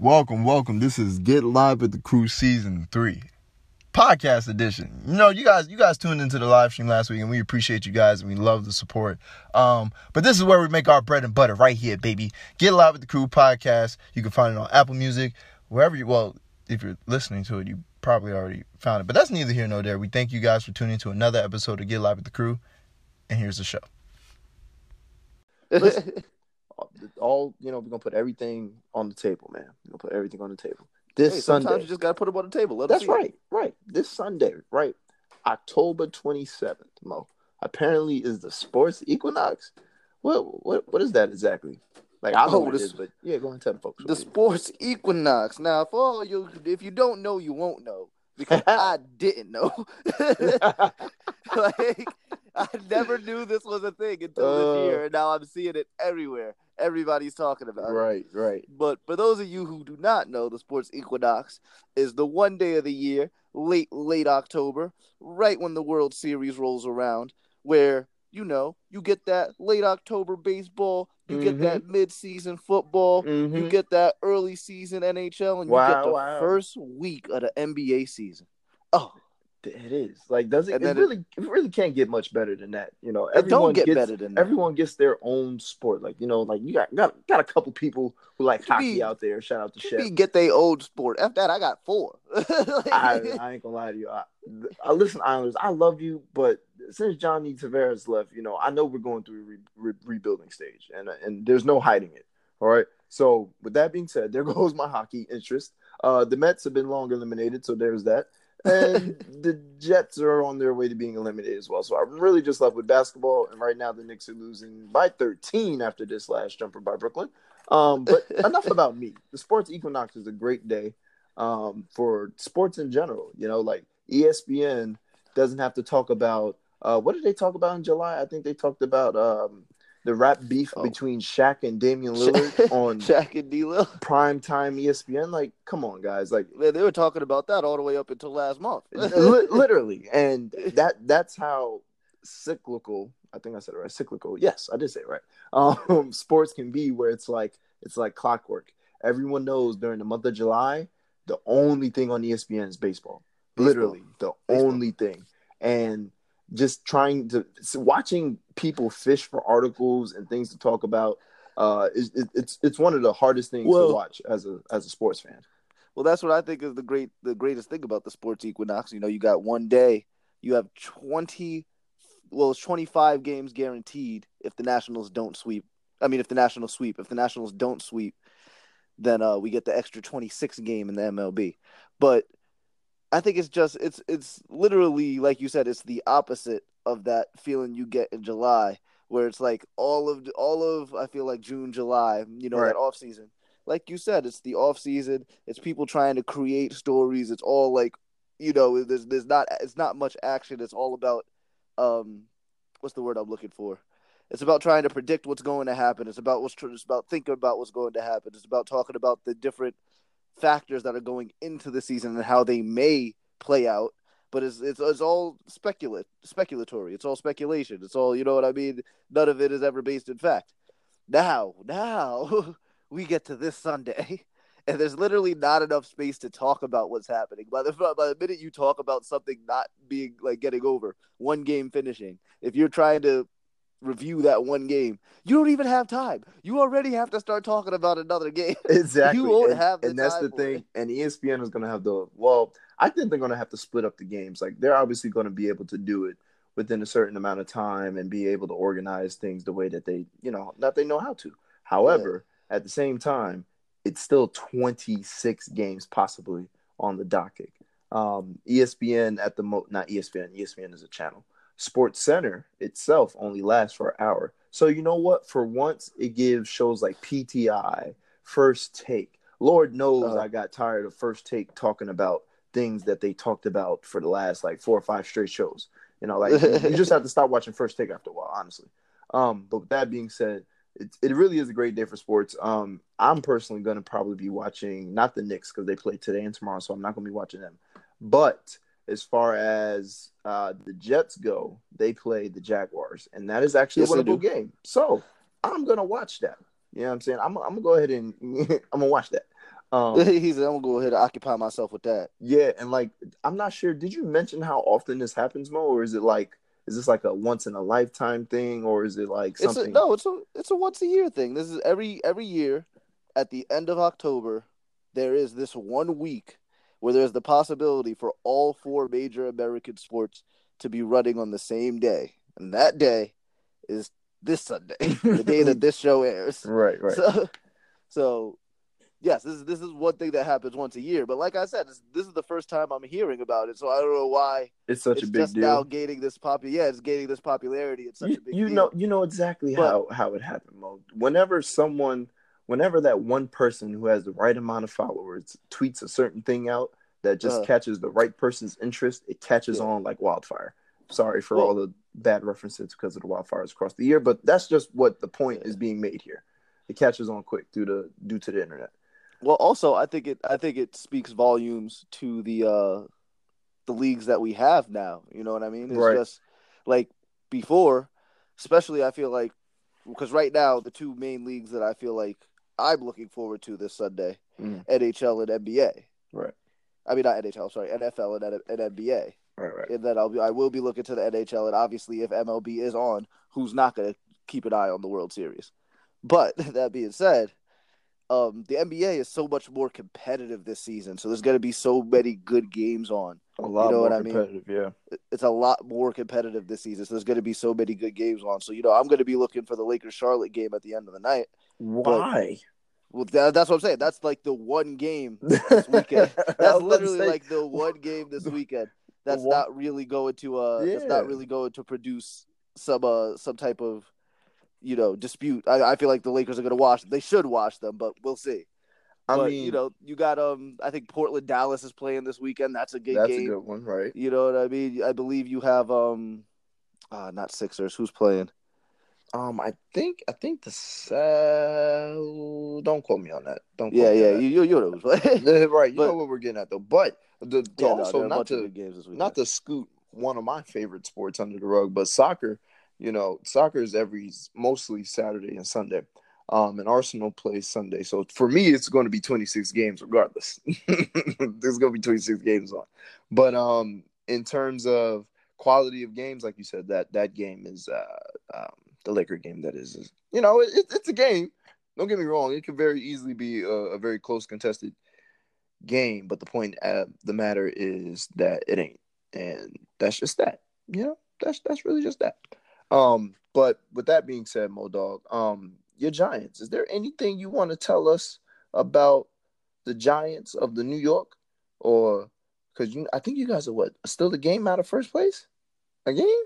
Welcome, welcome. This is Get Live with the Crew Season 3. Podcast edition. You know, you guys you guys tuned into the live stream last week and we appreciate you guys and we love the support. Um, but this is where we make our bread and butter right here, baby. Get Live with the Crew podcast. You can find it on Apple Music, wherever you well, if you're listening to it, you probably already found it. But that's neither here nor there. We thank you guys for tuning to another episode of Get Live with the Crew. And here's the show. All you know, we're gonna put everything on the table, man. We're gonna put everything on the table. This Hey, Sunday. sometimes you just gotta put them on the table. Let That's see it. right, right. This Sunday, right? October twenty seventh, Mo. Apparently is the sports equinox. What what what is that exactly? Like I know Oh, what it this- is, but yeah, go ahead and tell the folks. The sports equinox. Now, for all you, if you don't know, you won't know because I didn't know. like, I never knew this was a thing until Uh. this year, and now I'm seeing it everywhere. Everybody's talking about it. right, right. But for those of you who do not know, the sports equinox is the one day of the year, late late October, right when the World Series rolls around, where you know you get that late October baseball, you get Mhm. that mid season football, you Mhm. get that early season NHL, and you get the wow. first week of the NBA season. Oh, It is like does it? It then it- really, it really can't get much better than that. You know, don't get gets, better than that. Everyone gets their own sport. Like you know, like you got got got a couple people who like hockey be- out there. Shout out to Chef. get they old sport. After that, I got four. Like- I, I ain't gonna lie to you. I, I listen, Islanders. I love you, but since Johnny Tavares left, you know, I know we're going through a re- re- rebuilding stage, and and there's no hiding it. All right. So with that being said, there goes my hockey interest. Uh, the Mets have been long eliminated, so there's that. And the Jets are on their way to being eliminated as well. So I'm really just left with basketball. And right now, the Knicks are losing by 13 after this last jumper by Brooklyn. Um, but enough about me. The sports equinox is a great day um, for sports in general. You know, like ESPN doesn't have to talk about uh, what did they talk about in July? I think they talked about um, the rap beef Oh. between Shaq and Damian Lillard on Shaq and D'Lo. prime time ESPN. Like, come on, guys! Like, Man, they were talking about that all the way up until last month. li- literally, and that that's how cyclical. I think I said it right. Cyclical. Yes, I did say it right. Um, sports can be where it's like it's like clockwork. Everyone knows during the month of July, the only thing on ESPN is baseball. Baseball. Literally, the Baseball. only thing. And just trying to watching people fish for articles and things to talk about. Uh, is, it's it's one of the hardest things Well- to watch as a as a sports fan. Well, that's what I think is the great, the greatest thing about the sports equinox. You know, you got one day, you have twenty, well, it's twenty-five games guaranteed if the Nationals don't sweep. I mean, if the Nationals sweep, if the Nationals don't sweep, then uh, we get the extra twenty-six game in the MLB. But I think it's just, it's, it's literally like you said, it's the opposite of that feeling you get in July, where it's like all of, all of, I feel like June, July, you know, Right. that off season like you said, it's the off season. It's people trying to create stories. It's all like, you know, there's there's not it's not much action. It's all about, um, what's the word I'm looking for? It's about trying to predict what's going to happen. It's about what's tr- it's about thinking about what's going to happen. It's about talking about the different factors that are going into the season and how they may play out. But it's it's, it's all speculate speculatory. It's all speculation. It's all you know what I mean. None of it is ever based in fact. Now, now we get to this Sunday, and there's literally not enough space to talk about what's happening. By the by the minute you talk about something not being like getting over, one game finishing, if you're trying to review that one game, you don't even have time. You already have to start talking about another game. Exactly. You won't and, have the and that's time the thing. it. And ESPN is going to have the well. I think they're going to have to split up the games. Like they're obviously going to be able to do it within a certain amount of time and be able to organize things the way that they, you know, that they know how to. However, at the same time, it's still 26 games possibly on the docket. Um, ESPN at the mo not ESPN. ESPN is a channel. Sports Center itself only lasts for an hour. So you know what? For once, it gives shows like PTI, First Take. Lord knows Uh-huh. I got tired of First Take talking about things that they talked about for the last like four or five straight shows. You know, like you, you just have to stop watching First Take after a while, honestly. Um, but with that being said, it, it really is a great day for sports. Um, I'm personally going to probably be watching not the Knicks because they play today and tomorrow, so I'm not going to be watching them. But as far as uh, the Jets go, they play the Jaguars, and that is actually Yes, a winnable game. So I'm going to watch that. You know what I'm saying? I'm, I'm going to go ahead and I'm going to watch that. Um, he said, "I'm gonna go ahead and occupy myself with that." yeah, and like I'm not sure. Did you mention how often this happens, Mo, or is it like is this like a once in a lifetime thing, or is it like It's a, something? no, it's a it's a once a year thing. This is every every year at the end of October. There is this one week where there's the possibility for all four major American sports to be running on the same day, and that day is this Sunday, the day that this show airs. Right, right. So, so yes, this is this is one thing that happens once a year. But like I said, this, this is the first time I'm hearing about it, so I don't know why it's such it's a big just now deal. gaining this popular. Yeah, it's gaining this popularity. It's such You, a big you deal. know, you know exactly But- how how it happened, Mo. Whenever someone, whenever that one person who has the right amount of followers tweets a certain thing out that just Uh-huh. catches the right person's interest, it catches Yeah. on like wildfire. Sorry for Well- all the bad references because of the wildfires across the year, but that's just what the point is being made here. It catches on quick due to due to the internet. Well, also, I think it I think it speaks volumes to the uh the leagues that we have now. You know what I mean? It's Right. just like before, especially I feel like because right now the two main leagues that I feel like I'm looking forward to this Sunday, Mhm. NHL and NBA. Right, I mean not NHL, sorry, NFL and, and NBA. right, right. And then I'll be I will be looking to the NHL and obviously if MLB is on, who's not going to keep an eye on the World Series. But that being said, um, the NBA is so much more competitive this season. So there's going to be so many good games on. A lot you know more what I mean? yeah. It's a lot more competitive this season. So there's going to be so many good games on. So you know, I'm going to be looking for the Lakers Charlotte game at the end of the night. Why? Well, that, that's what I'm saying. That's like the one game this weekend. That's to literally say, like the one game this weekend. That's Wha- not really going to uh that's not really going to produce some uh some type of you know dispute. I, I feel like the Lakers are gonna watch they should watch them, but we'll see. I but mean, you know, you got um I think Portland Dallas is playing this weekend. That's a good that's game. That's a good one, right? You know what I mean? I believe you have um uh not Sixers, who's playing? Um, I think I think the cell. Don't quote me on that. Don't. Yeah, yeah, you you, you know who's playing. that. right. You But- know what we're getting at though. But the, the yeah, also a not to good games this weekend. not to scoot one of my favorite sports under the rug, but soccer. You know, soccer is every mostly Saturday and Sunday. Um, and Arsenal plays Sunday, so for me, it's going to be 26 games regardless. There's going to be 26 games on, but um, in terms of quality of games, like you said, that that game is uh, um, the Laker game. That is, you know, it, it's a game. Don't get me wrong; it could very easily be a, a very close contested game. But the point of the matter is that it ain't, and that's just that. You know, that's that's really just that. Um, but with that being said, Mo Dog, um, your Giants. Is there anything you want to tell us about the Giants of the New York, or because you? I think you guys are what still the game out of first place. A game.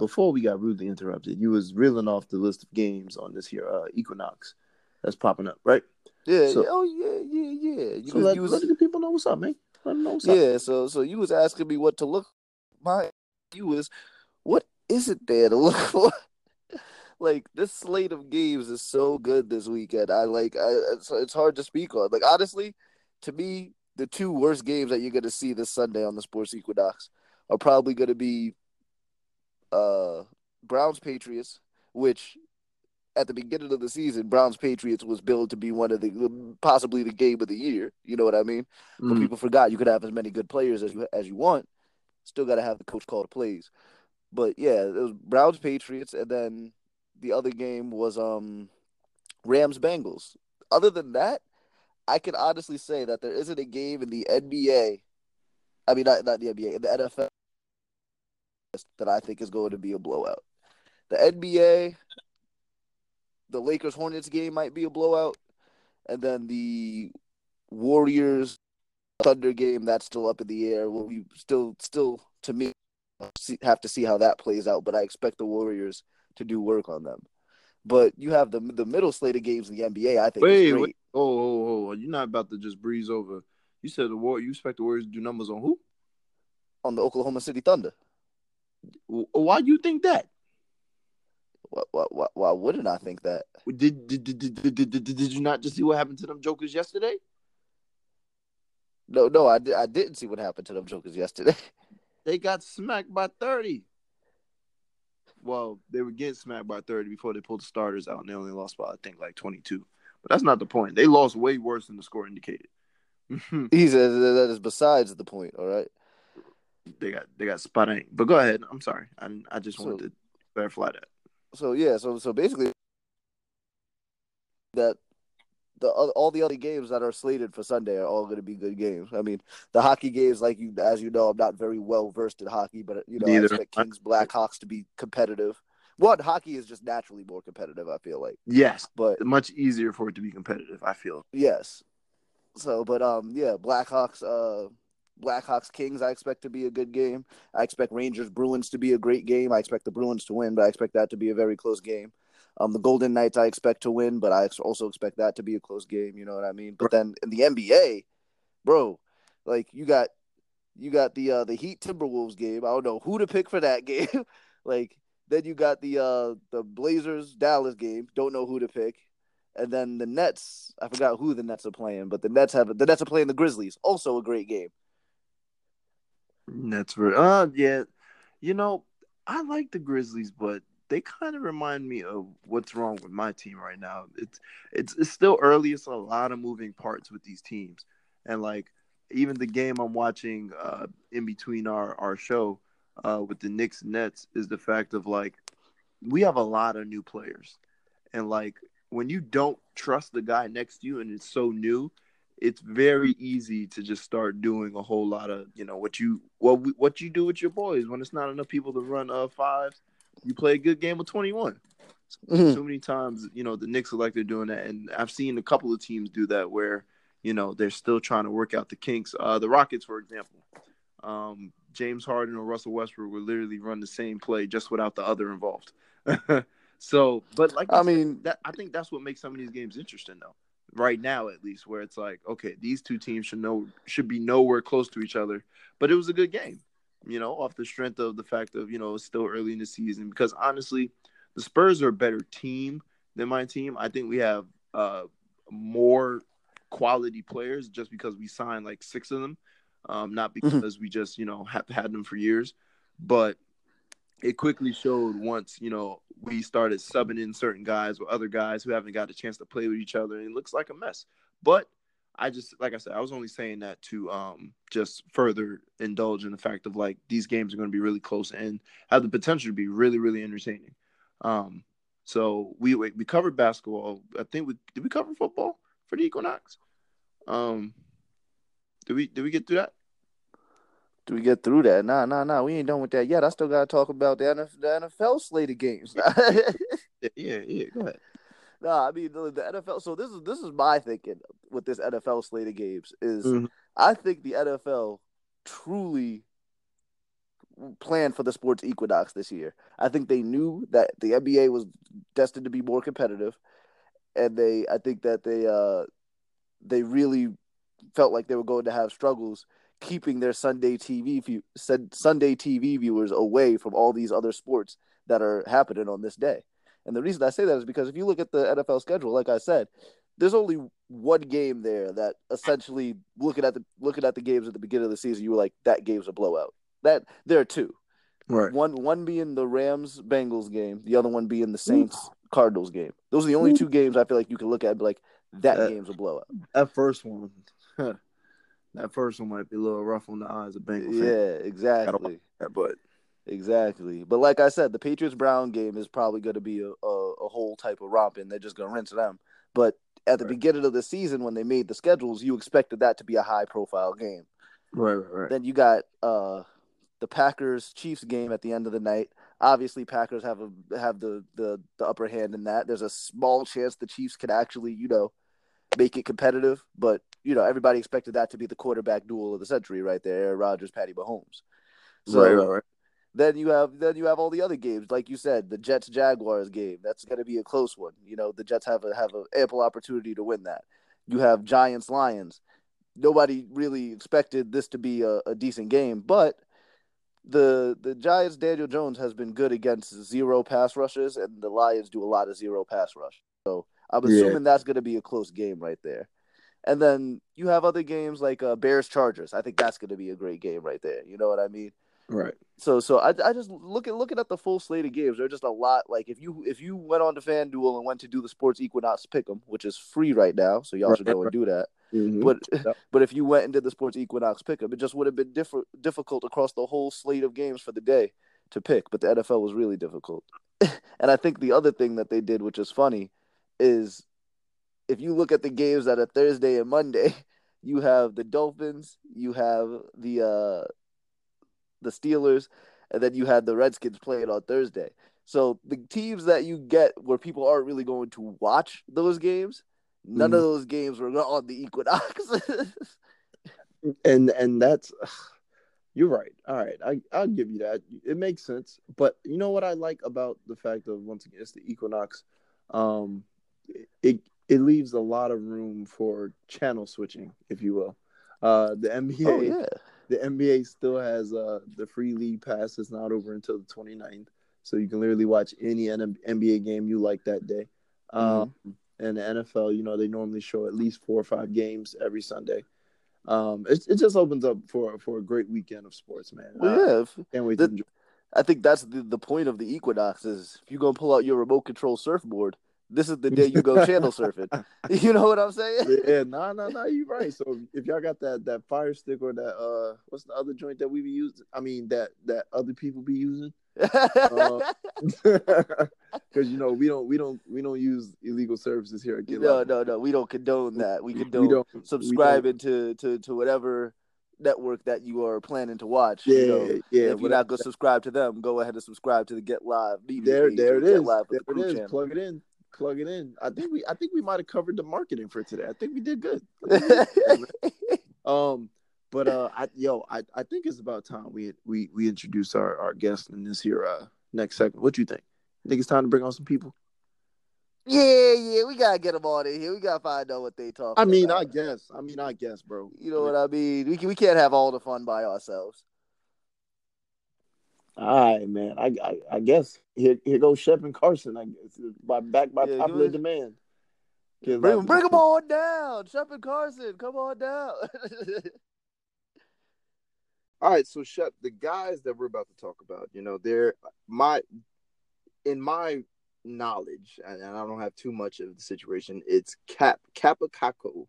Before we got rudely interrupted, you was reeling off the list of games on this here uh, Equinox that's popping up, right? Yeah, So- yeah, oh yeah, yeah, yeah. You So let, you was- let the people know what's up, man. Let them know what's up. Yeah, so so you was asking me what to look. My you was what is it there to look for? like this slate of games is so good this weekend. I like I, it's it's hard to speak on. Like honestly, to me, the two worst games that you're gonna see this Sunday on the Sports Equinox are probably gonna be uh Browns Patriots, which at the beginning of the season, Browns Patriots was billed to be one of the possibly the game of the year. You know what I mean? But Mm. people forgot you could have as many good players as you as you want. Still got to have the coach call the plays. But yeah, it was Browns Patriots, and then the other game was um Rams Bengals. Other than that, I can honestly say that there isn't a game in the NBA. I mean, not not the NBA, in the NFL that I think is going to be a blowout. The NBA, the Lakers Hornets game might be a blowout, and then the Warriors Thunder game that's still up in the air. Will we still still to me have to see how that plays out, but I expect the Warriors to do work on them. But you have the the middle slate of games in the NBA. I think Wait, wait. Oh, oh, oh. You're not about to just breeze over. You said the war. You expect the Warriors to do numbers on who? on the Oklahoma City Thunder. Wh- Why do you think that? Why, why, why, wouldn't I think that? Did did, did, did, did, did, did, you not just see what happened to them jokers yesterday? No, no, I, I didn't see what happened to them jokers yesterday. They got smacked by 30. Well, they were getting smacked by 30 before they pulled the starters out, and they only lost by, I think, like 22. But that's not the point. They lost way worse than the score indicated. He says that is besides the point. All right. They got they got spot ain't. But go ahead. I'm sorry. I I just So- wanted to clarify that. So yeah. So so basically, that the all the other games that are slated for Sunday are all going to be good games. I mean, the hockey games, like you as you know, I'm not very well versed in hockey, but you know, I Neither. expect Kings Blackhawks to be competitive. One, hockey is just naturally more competitive. I feel like, Yes, but much easier for it to be competitive. I feel. Yes. So, but um, yeah, Blackhawks, uh, Blackhawks Kings. I expect to be a good game. I expect Rangers Bruins to be a great game. I expect the Bruins to win, but I expect that to be a very close game. Um, the Golden Knights I expect to win, but I also expect that to be a close game. You know what I mean? But then in the NBA, bro, like you got you got the uh the Heat Timberwolves game. I don't know who to pick for that game. like then you got the uh the Blazers Dallas game. Don't know who to pick. And then the Nets, I forgot who the Nets are playing, but the Nets have the Nets are playing the Grizzlies. Also a great game. That's very. Uh, yeah. You know, I like the Grizzlies, but they kind of remind me of what's wrong with my team right now. It's it's it's still early. It's a lot of moving parts with these teams, and like even the game I'm watching uh, in between our our show uh, with the Knicks and Nets is the fact of like we have a lot of new players, and like when you don't trust the guy next to you and it's so new, it's very easy to just start doing a whole lot of you know what you what we, what you do with your boys when it's not enough people to run uh fives. You play a good game of twenty one. Mhm. So many times, you know, the Knicks are like they're doing that, and I've seen a couple of teams do that where you know they're still trying to work out the kinks. Uh, the Rockets, for example, um, James Harden or Russell Westbrook would literally run the same play just without the other involved. so, but like I said, mean, that I think that's what makes some of these games interesting though. Right now, at least, where it's like, okay, these two teams should know should be nowhere close to each other, but it was a good game, you know, off the strength of the fact of you know it's still early in the season. Because honestly, the Spurs are a better team than my team. I think we have uh more quality players just because we signed like six of them, um, not because we just you know have had them for years, but it quickly showed once you know we started subbing in certain guys with other guys who haven't got a chance to play with each other, and it looks like a mess. But I just like I said, I was only saying that to um just further indulge in the fact of like these games are going to be really close and have the potential to be really really entertaining. Um, so we we covered basketball. I think we did we cover football for the Equinox. Um, did we did we get through that? Do we get through that? Nah, nah, nah. We ain't done with that yet. I still gotta talk about the NFL, the NFL slated games. Yeah, yeah. Go ahead. Nah, I mean the, the NFL. So this is this is my thinking with this NFL slated games is Mhm. I think the NFL truly planned for the sports equinox this year. I think they knew that the NBA was destined to be more competitive, and they I think that they uh they really felt like they were going to have struggles keeping their Sunday TV view, said Sunday TV viewers away from all these other sports that are happening on this day. And the reason I say that is because if you look at the NFL schedule, like I said, there's only one game there that essentially looking at the looking at the games at the beginning of the season, you were like, that game's a blowout. That there are two. Right. One one being the Rams Bengals game, the other one being the Saints Cardinals game. Those are the only two games I feel like you can look at and be like, that Uh, game's a blowout. That first one, that first one might be a little rough on the eyes of Bengal Yeah, fans. exactly. But Exactly. But like I said, the Patriots Brown game is probably going to be a, a, a whole type of romping. They're just going to rinse them. But at the Right. beginning of the season, when they made the schedules, you expected that to be a high profile game. right, right, right. Then you got uh, the Packers Chiefs game at the end of the night. Obviously, Packers have a have the, the the upper hand in that. There's a small chance the Chiefs could actually, you know, make it competitive. But you know, everybody expected that to be the quarterback duel of the century, right there, Aaron Rodgers, Patty Mahomes. So right, right, right. then you have then you have all the other games, like you said, the Jets Jaguars game. That's going to be a close one. You know, the Jets have a have an ample opportunity to win that. You have Giants Lions. Nobody really expected this to be a, a decent game, but the the Giants Daniel Jones has been good against zero pass rushes, and the Lions do a lot of zero pass rush. So I'm Yeah. assuming that's going to be a close game right there. And then you have other games like uh, Bears Chargers. I think that's going to be a great game right there. You know what I mean? Right. So so I, I just look at looking at the full slate of games. There's just a lot. Like if you if you went on to FanDuel and went to do the Sports Equinox Pick'em, which is free right now, so y'all should go and do that. Mhm. But Yep. but if you went and did the sports equinox pickup, it just would have been diff- difficult across the whole slate of games for the day to pick. But the NFL was really difficult. and I think the other thing that they did, which is funny, is if you look at the games that are Thursday and Monday, you have the Dolphins, you have the uh, the Steelers, and then you had the Redskins playing on Thursday. So the teams that you get where people aren't really going to watch those games, none of those games were on the Equinox. and and that's you're right. All right, I I'll give you that. It makes sense. But you know what I like about the fact of once again it's the equinox, um, it it leaves a lot of room for channel switching, if you will. Uh, the NBA, oh yeah, the NBA still has uh the free league pass is not over until the 29th, so you can literally watch any NBA game you like that day. Um, and the NFL, you know, they normally show at least four or five games every Sunday. Um, it, it just opens up for for a great weekend of sports, man. well, I yeah. can't wait the-. I think that's the, the point of the Equinox is if you're gonna pull out your remote control surfboard, this is the day you go channel surfing. You know what I'm saying? Yeah, no, no, no, you're right. So if y'all got that that fire stick or that uh, what's the other joint that we be using? I mean that that other people be using. Because you know we don't we don't we don't use illegal services here at Get no, Live. no, no. We don't condone that. We condone We don't subscribing to, to to whatever network that you are planning to watch. Yeah, you know? yeah. if you're whatever. not gonna subscribe to them, go ahead and subscribe to the Get Live media there, page there it Get. Live There it channel. Plug it in. Plug it in. I think we I think we might have covered the marketing for today. I think we did good. Um, but uh, I yo, I, I think it's about time we we we introduce our our guest in this here uh next segment. What do you think? You think it's time to bring on some people? yeah, yeah, we gotta get them on in here. We gotta find out what they talk. I mean, I guess. I mean, I guess, bro. you know what I mean. We can, we can't have all the fun by ourselves. All right, man. I I, I guess here here goes Shep and Carson. I guess by back by Yeah, popular us- demand. Bring, live bring with them on down, Shep and Carson. Come on down. All right, so Shep, the guys that we're about to talk about, you know, they're my in my knowledge, and I don't have too much of the situation. It's Cap Kaapo Kakko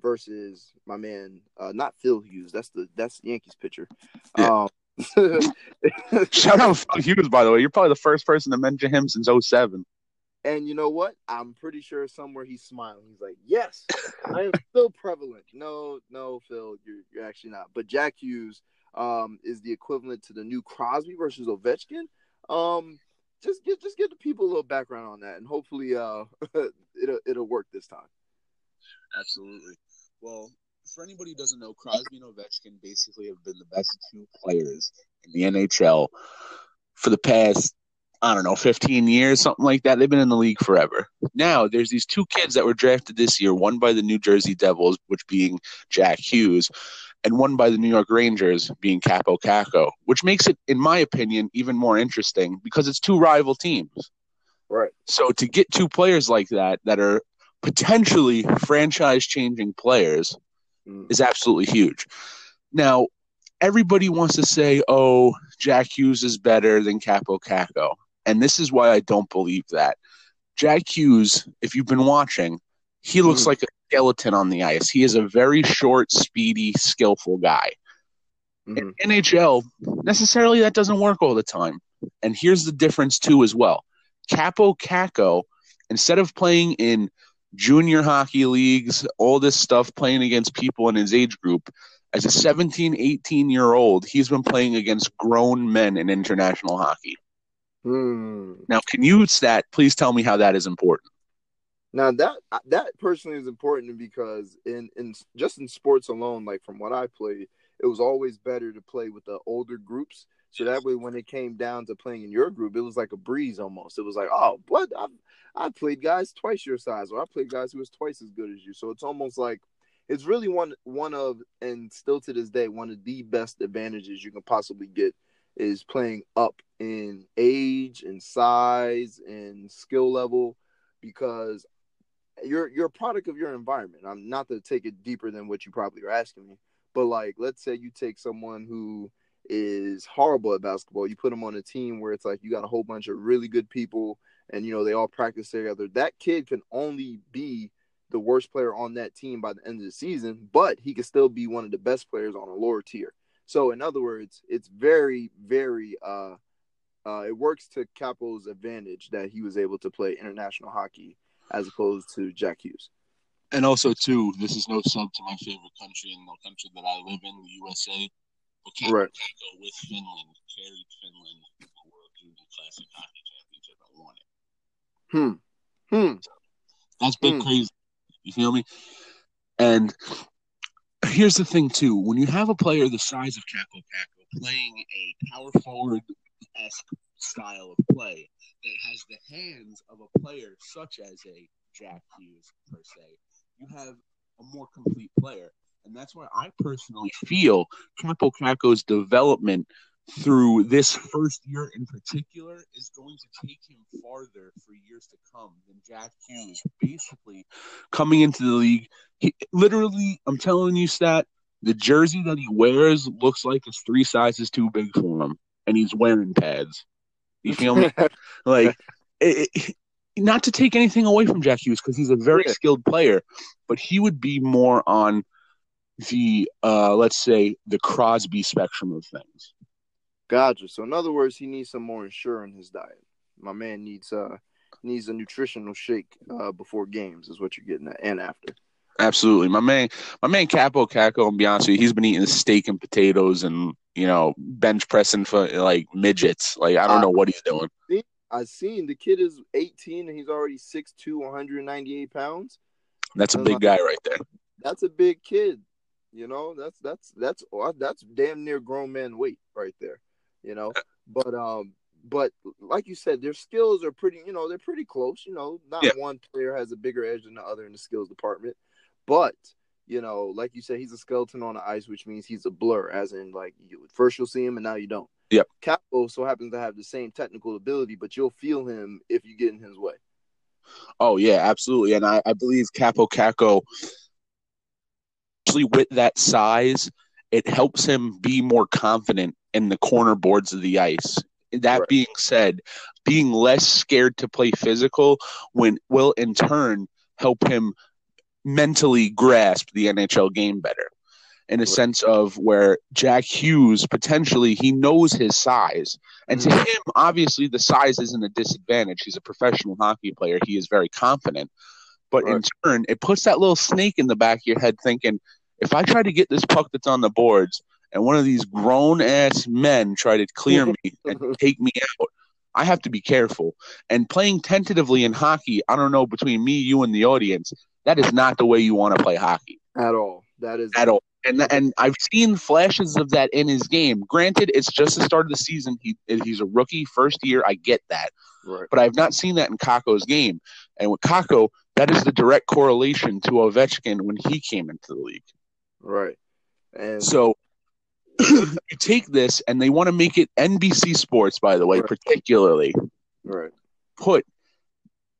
versus my man, uh, not Phil Hughes. That's the that's the Yankees pitcher. Um, Shout out Phil Hughes, by the way. You're probably the first person to mention him since 07. and you know what? I'm pretty sure somewhere he's smiling. He's like, "Yes, I am still prevalent." No, no, Phil, you're you're actually not. But Jack Hughes um, is the equivalent to the new Crosby versus Ovechkin. Um, just give just give the people a little background on that, and hopefully, uh, it'll it'll work this time. Absolutely. Well, for anybody who doesn't know, Crosby and Ovechkin basically have been the best two players in the NHL for the past, I don't know, 15 years, something like that. They've been in the league forever. Now, there's these two kids that were drafted this year, one by the New Jersey Devils, which being Jack Hughes, and one by the New York Rangers, being Kaapo Kakko, which makes it, in my opinion, even more interesting because it's two rival teams. Right. So to get two players like that that are potentially franchise changing players. Is absolutely huge. Now, everybody wants to say, oh, Jack Hughes is better than Kaapo Kakko. And this is why I don't believe that. Jack Hughes, if you've been watching, he looks Mhm. like a skeleton on the ice. He is a very short, speedy, skillful guy. Mhm. In NHL, necessarily that doesn't work all the time. And here's the difference too as well. Kaapo Kakko, instead of playing in junior hockey leagues, all this stuff playing against people in his age group, as a 17, 18 year old, he's been playing against grown men in international hockey. Hmm. Now, can you that? please tell me how that is important? Now that that personally is important because in in just in sports alone, like from what I played, it was always better to play with the older groups. So that way, when it came down to playing in your group, it was like a breeze almost. It was like, oh, what? I I played guys twice your size, or I played guys who was twice as good as you. So it's almost like it's really one one of and still to this day one of the best advantages you can possibly get is playing up in age and size and skill level because you're you're a product of your environment. I'm not to take it deeper than what you probably are asking me, but like let's say you take someone who is horrible at basketball, you put them on a team where it's like you got a whole bunch of really good people and you know they all practice together. That kid can only be the worst player on that team by the end of the season, but he could still be one of the best players on a lower tier. So in other words, it's very, very uh uh it works to Kaapo's advantage that he was able to play international hockey as opposed to Jack Hughes. And also, too, this is no sub to my favorite country and the country that I live in, the USA. Right. Kakko with Finland carried Finland to the World Junior Classic Hockey Championship and won it. Hmm. Hmm. That's big Hmm. crazy. You feel me? And here's the thing too: when you have a player the size of Kaapo Kakko playing a power forward esque style of play that has the hands of a player such as a Jack Hughes per se, you have a more complete player. And that's why I personally feel Kaapo Kakko's development through this first year in particular is going to take him farther for years to come than Jack Hughes. Basically, coming into the league, he literally, I'm telling you, stat, the jersey that he wears looks like it's three sizes too big for him, and he's wearing pads. You feel me? like, it, it- not to take anything away from Jack Hughes because he's a very skilled player, but he would be more on the, uh, let's say, the Crosby spectrum of things. Gotcha. So in other words, he needs some more ensure in his diet. My man needs uh needs a nutritional shake uh before games is what you're getting at and after. Absolutely, my man, my man Kaapo Kakko, and be honest with you, he's been eating steak and potatoes and you know bench pressing for like midgets. Like I don't Uh, know what he's doing. I seen the kid is 18 and he's already 6'2", 198 pounds. That's a big guy right there. That's a big kid. You know, that's that's that's oh, that's damn near grown man weight right there. You know, but um, but like you said, their skills are pretty. You know, they're pretty close. You know, not Yeah. one player has a bigger edge than the other in the skills department, but you know, like you said, he's a skeleton on the ice, which means he's a blur. As in, like you first you'll see him and now you don't. Yep. Kaapo so happens to have the same technical ability, but you'll feel him if you get in his way. Oh yeah, absolutely. And I, I believe Kaapo Kakko, especially with that size, it helps him be more confident in the corner boards of the ice. That Right. being said, being less scared to play physical when will in turn help him mentally grasp the NHL game better. In a Right. sense of where Jack Hughes potentially he knows his size. And to mm-hmm. him, obviously the size isn't a disadvantage. He's a professional hockey player. He is very confident. But in turn, it puts that little snake in the back of your head thinking, if I try to get this puck that's on the boards and one of these grown ass men try to clear me and take me out, I have to be careful. And playing tentatively in hockey, I don't know, between me, you, and the audience, that is not the way you want to play hockey At all. That is at all. And and I've seen flashes of that in his game. Granted, it's just the start of the season. He he's a rookie, first year. I get that, right. but I've not seen that in Kakko's game. And with Kakko, that is the direct correlation to Ovechkin when he came into the league. Right. And So you take this, and they want to make it NBC Sports, by the way, Right. particularly right. put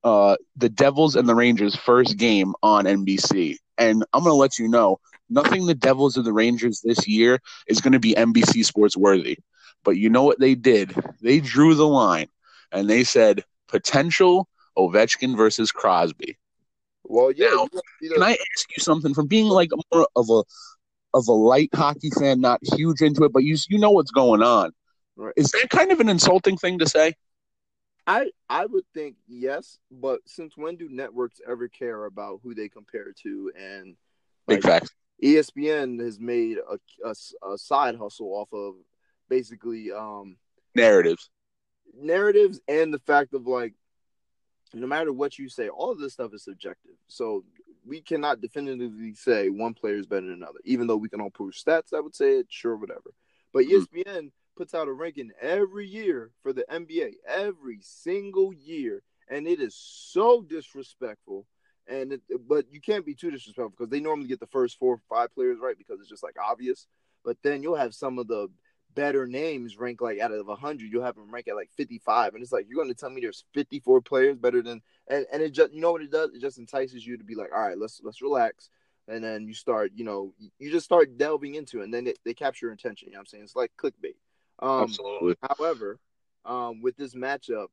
uh, the Devils and the Rangers first game on NBC. And I'm going to let you know nothing the Devils or the Rangers this year is going to be NBC Sports worthy. But you know what they did? They drew the line and they said potential Ovechkin versus Crosby. Well, yeah. Now, you gotta see the- Can I ask you something from being like more of a of a light hockey fan, not huge into it, but you you know what's going on? Right. Is that kind of an insulting thing to say? I I would think yes, but since when do networks ever care about who they compare to? And Big like, facts. ESPN has made a, a, a side hustle off of basically um, Narratives. narratives and the fact of like no matter what you say, all of this stuff is subjective. So we cannot definitively say one player is better than another, even though we can all prove stats. I would say it, sure, whatever. But. Mm-hmm. ESPN puts out a ranking every year for the NBA, every single year, and it is so disrespectful. And it, but you can't be too disrespectful because they normally get the first four or five players right because it's just like obvious. But then you'll have some of the better names rank like out of 100 you'll have them rank at like 55 and it's like you're going to tell me there's 54 players better than and, and it just you know what it does it just entices you to be like all right let's let's relax and then you start you know you just start delving into it and then they, they capture your attention you know what i'm saying it's like clickbait um Absolutely. however um with this matchup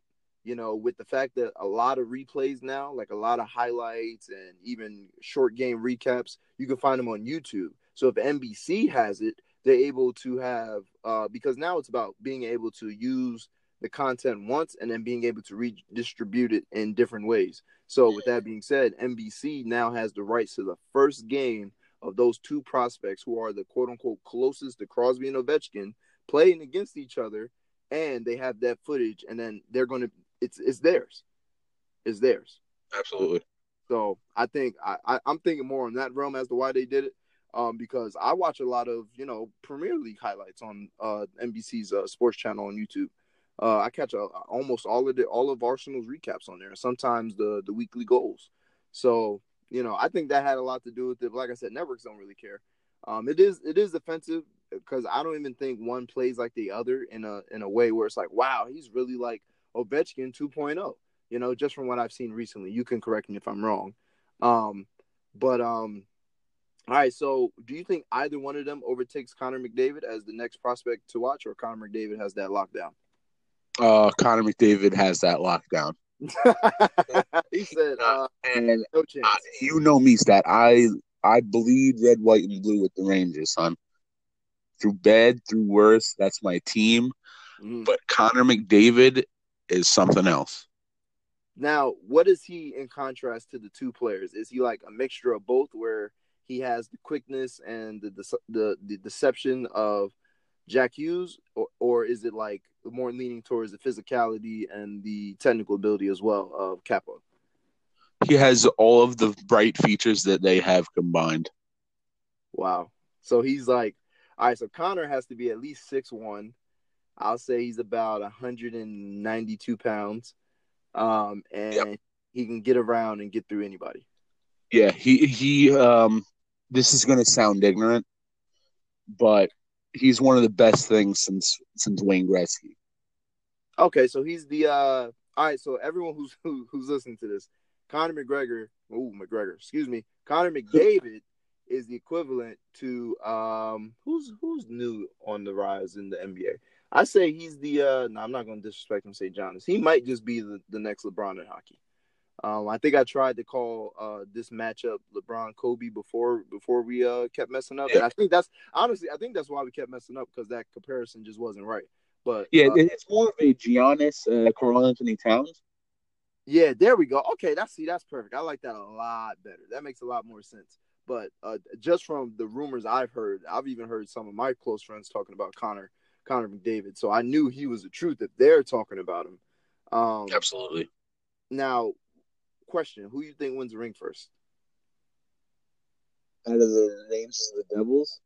you know, with the fact that a lot of replays now, like a lot of highlights and even short game recaps, you can find them on YouTube. So if NBC has it, they're able to have uh, because now it's about being able to use the content once and then being able to redistribute it in different ways. So with that being said, NBC now has the rights to the first game of those two prospects who are the quote unquote closest to Crosby and Ovechkin playing against each other, and they have that footage, and then they're going to it's it's theirs, it's theirs. Absolutely. So I think I, I am thinking more in that realm as to why they did it. Um, because I watch a lot of you know Premier League highlights on uh, NBC's uh, sports channel on YouTube. Uh, I catch a, almost all of the all of Arsenal's recaps on there. Sometimes the the weekly goals. So you know, I think that had a lot to do with it. Like I said, networks don't really care. Um, it is it is offensive because I don't even think one plays like the other in a in a way where it's like, wow, he's really like Ovechkin 2.0. You know, just from what I've seen recently. You can correct me if I'm wrong. Um, but um, all right. So, do you think either one of them overtakes Connor McDavid as the next prospect to watch, or Connor McDavid has that lockdown? Uh, Connor McDavid has that lockdown. he said, uh, and no chance. I, you know me, stat. I I bleed red, white, and blue with the Rangers, son. Through bad, through worse, that's my team. Mm-hmm. But Connor McDavid is something else. Now, what is he in contrast to the two players? Is he like a mixture of both, where he has the quickness and the the, the deception of Jack Hughes, or, or is it like more leaning towards the physicality and the technical ability as well of Kaapo? He has all of the bright features that they have combined. Wow. So he's like, all right, so Connor has to be at least six one. I'll say he's about 192 pounds. Um, and yep. he can get around and get through anybody. Yeah, he he um this is gonna sound ignorant, but he's one of the best things since since Wayne Gretzky. Okay, so he's the uh all right, so everyone who's who, who's listening to this, Conor McGregor, oh McGregor, excuse me, Connor McDavid is the equivalent to um who's who's new on the rise in the NBA. I say he's the uh no, I'm not gonna disrespect him say Giannis. He might just be the, the next LeBron in hockey. Um, I think I tried to call uh, this matchup LeBron Kobe before before we uh, kept messing up. Yeah. And I think that's honestly, I think that's why we kept messing up because that comparison just wasn't right. But yeah, uh, it's more of a Giannis uh, Karl-Anthony Towns. Yeah, there we go. Okay, that's see, that's perfect. I like that a lot better. That makes a lot more sense. But uh, just from the rumors I've heard, I've even heard some of my close friends talking about Connor, Connor McDavid. So I knew he was the truth that they're talking about him. Um, Absolutely. Now, question: Who you think wins the ring first? Out of the names of the Devils,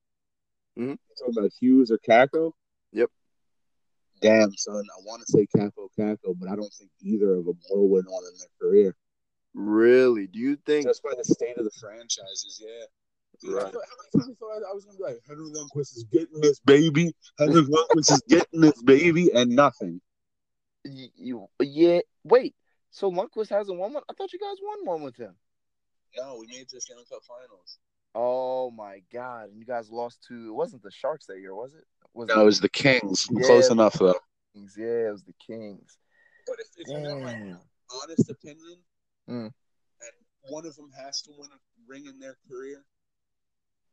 mm-hmm. talking about Hughes or Kakko? Yep. Damn, son, I want to say Kaapo Kakko, but I don't think either of them will win one in their career. Really? Do you think just by the state of the franchises? Yeah. Dude, right. I thought, how many times thought I, I was gonna be like Henry Lundqvist is getting this baby, Henry Lundqvist is getting this baby, and nothing. You, you, yeah. Wait. So Lundqvist hasn't won one. I thought you guys won one with him. No, we made it to the Stanley Cup Finals. Oh my god! And you guys lost to it wasn't the Sharks that year, was it? Was no, it, it was the Kings. Yeah, Close enough though. Kings. Yeah, it was the Kings. But if, if you want my honest opinion, mm. and one of them has to win a ring in their career,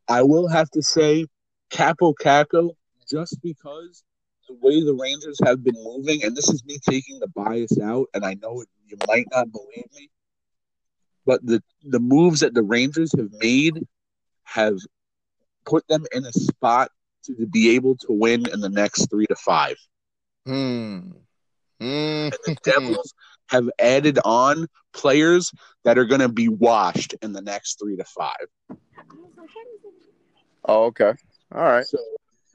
I will have to say Kaapo Kakko just because the way the Rangers have been moving, and this is me taking the bias out, and I know it, you might not believe me, but the the moves that the Rangers have made have put them in a spot to be able to win in the next three to five. Hmm. Mm. the Devils have added on players that are going to be washed in the next three to five. Oh, okay. All right. So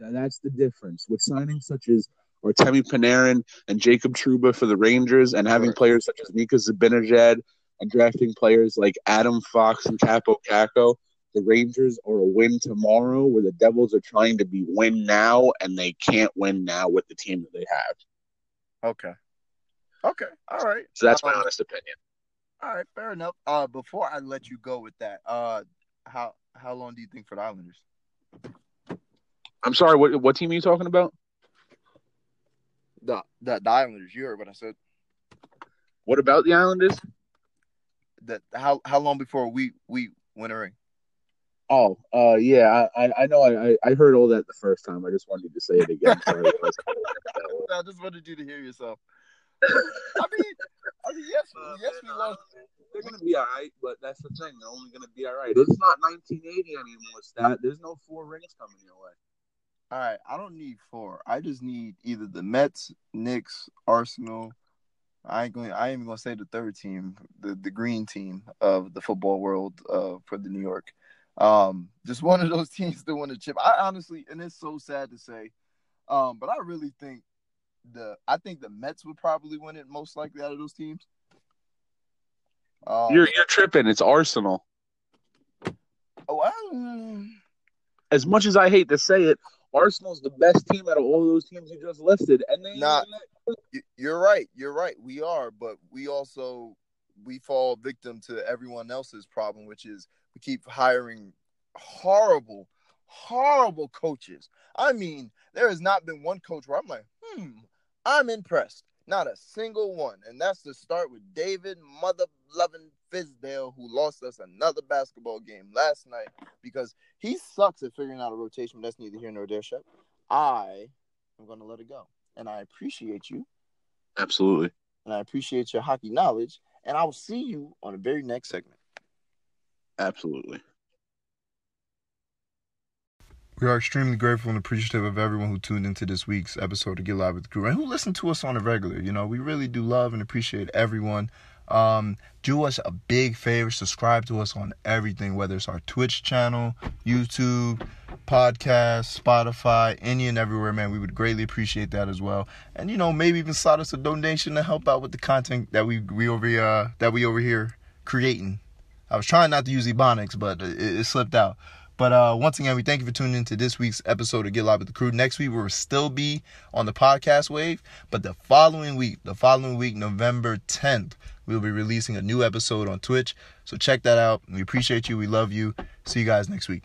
that's the difference with signings such as Artemi Panarin and Jacob Trouba for the Rangers, and having players such as Mika Zibanejad and drafting players like Adam Fox and Kaapo Kakko. The Rangers are a win tomorrow, where the Devils are trying to be win now, and they can't win now with the team that they have. Okay. Okay. All right. So that's my um, honest opinion. All right, fair enough. Uh, before I let you go with that, uh, how how long do you think for the Islanders? I'm sorry. What what team are you talking about? The the, the Islanders. You heard what I said. What about the Islanders? That how how long before we we win a ring? Oh, uh, yeah, I, I- know. I, I- heard all that the first time. I just wanted to say it again. Sorry. I just wanted you to hear yourself. I mean, I mean, yes, yes, we lost. They're gonna be all right, but that's the thing. They're only gonna be all right. It's not 1980 anymore, stat. There's no four rings coming your way. All right, I don't need four. I just need either the Mets, Knicks, Arsenal. I ain't going. I ain't even gonna say the third team, the the green team of the football world uh, for the New York. Um, just one of those teams to win a chip. I honestly, and it's so sad to say, um, but I really think the I think the Mets would probably win it most likely out of those teams. Um, You're you're tripping. It's Arsenal. oh, I, As much as I hate to say it, Arsenal's the best team out of all those teams you just listed, and they ain't Nah. even that- Y- You're right. You're right. We are, but we also we fall victim to everyone else's problem, which is we keep hiring horrible, horrible coaches. I mean, there has not been one coach where I'm like, hmm, I'm impressed. Not a single one. And that's to start with David Mother Loving Fizdale, who lost us another basketball game last night because he sucks at figuring out a rotation. But that's neither here nor there, Shep. I am gonna let it go. And I appreciate you Absolutely. and I appreciate your hockey knowledge. And I will see you on the very next segment. Absolutely. We are extremely grateful and appreciative of everyone who tuned into this week's episode of Get Live with the Crew and who listened to us on a regular. You know, we really do love and appreciate everyone. Um, do us a big favor, subscribe to us on everything, whether it's our Twitch channel, YouTube, podcast, Spotify, any and everywhere, man. We would greatly appreciate that as well. And you know, maybe even slide us a donation to help out with the content that we we over here uh, that we over here creating. I was trying not to use Ebonics, but it, it slipped out. But uh, once again, we thank you for tuning into this week's episode of Get Live with the Crew. Next week, we will still be on the podcast wave, but the following week, the following week, November 10th, we'll be releasing a new episode on Twitch. So check that out. We appreciate you. We love you. See you guys next week.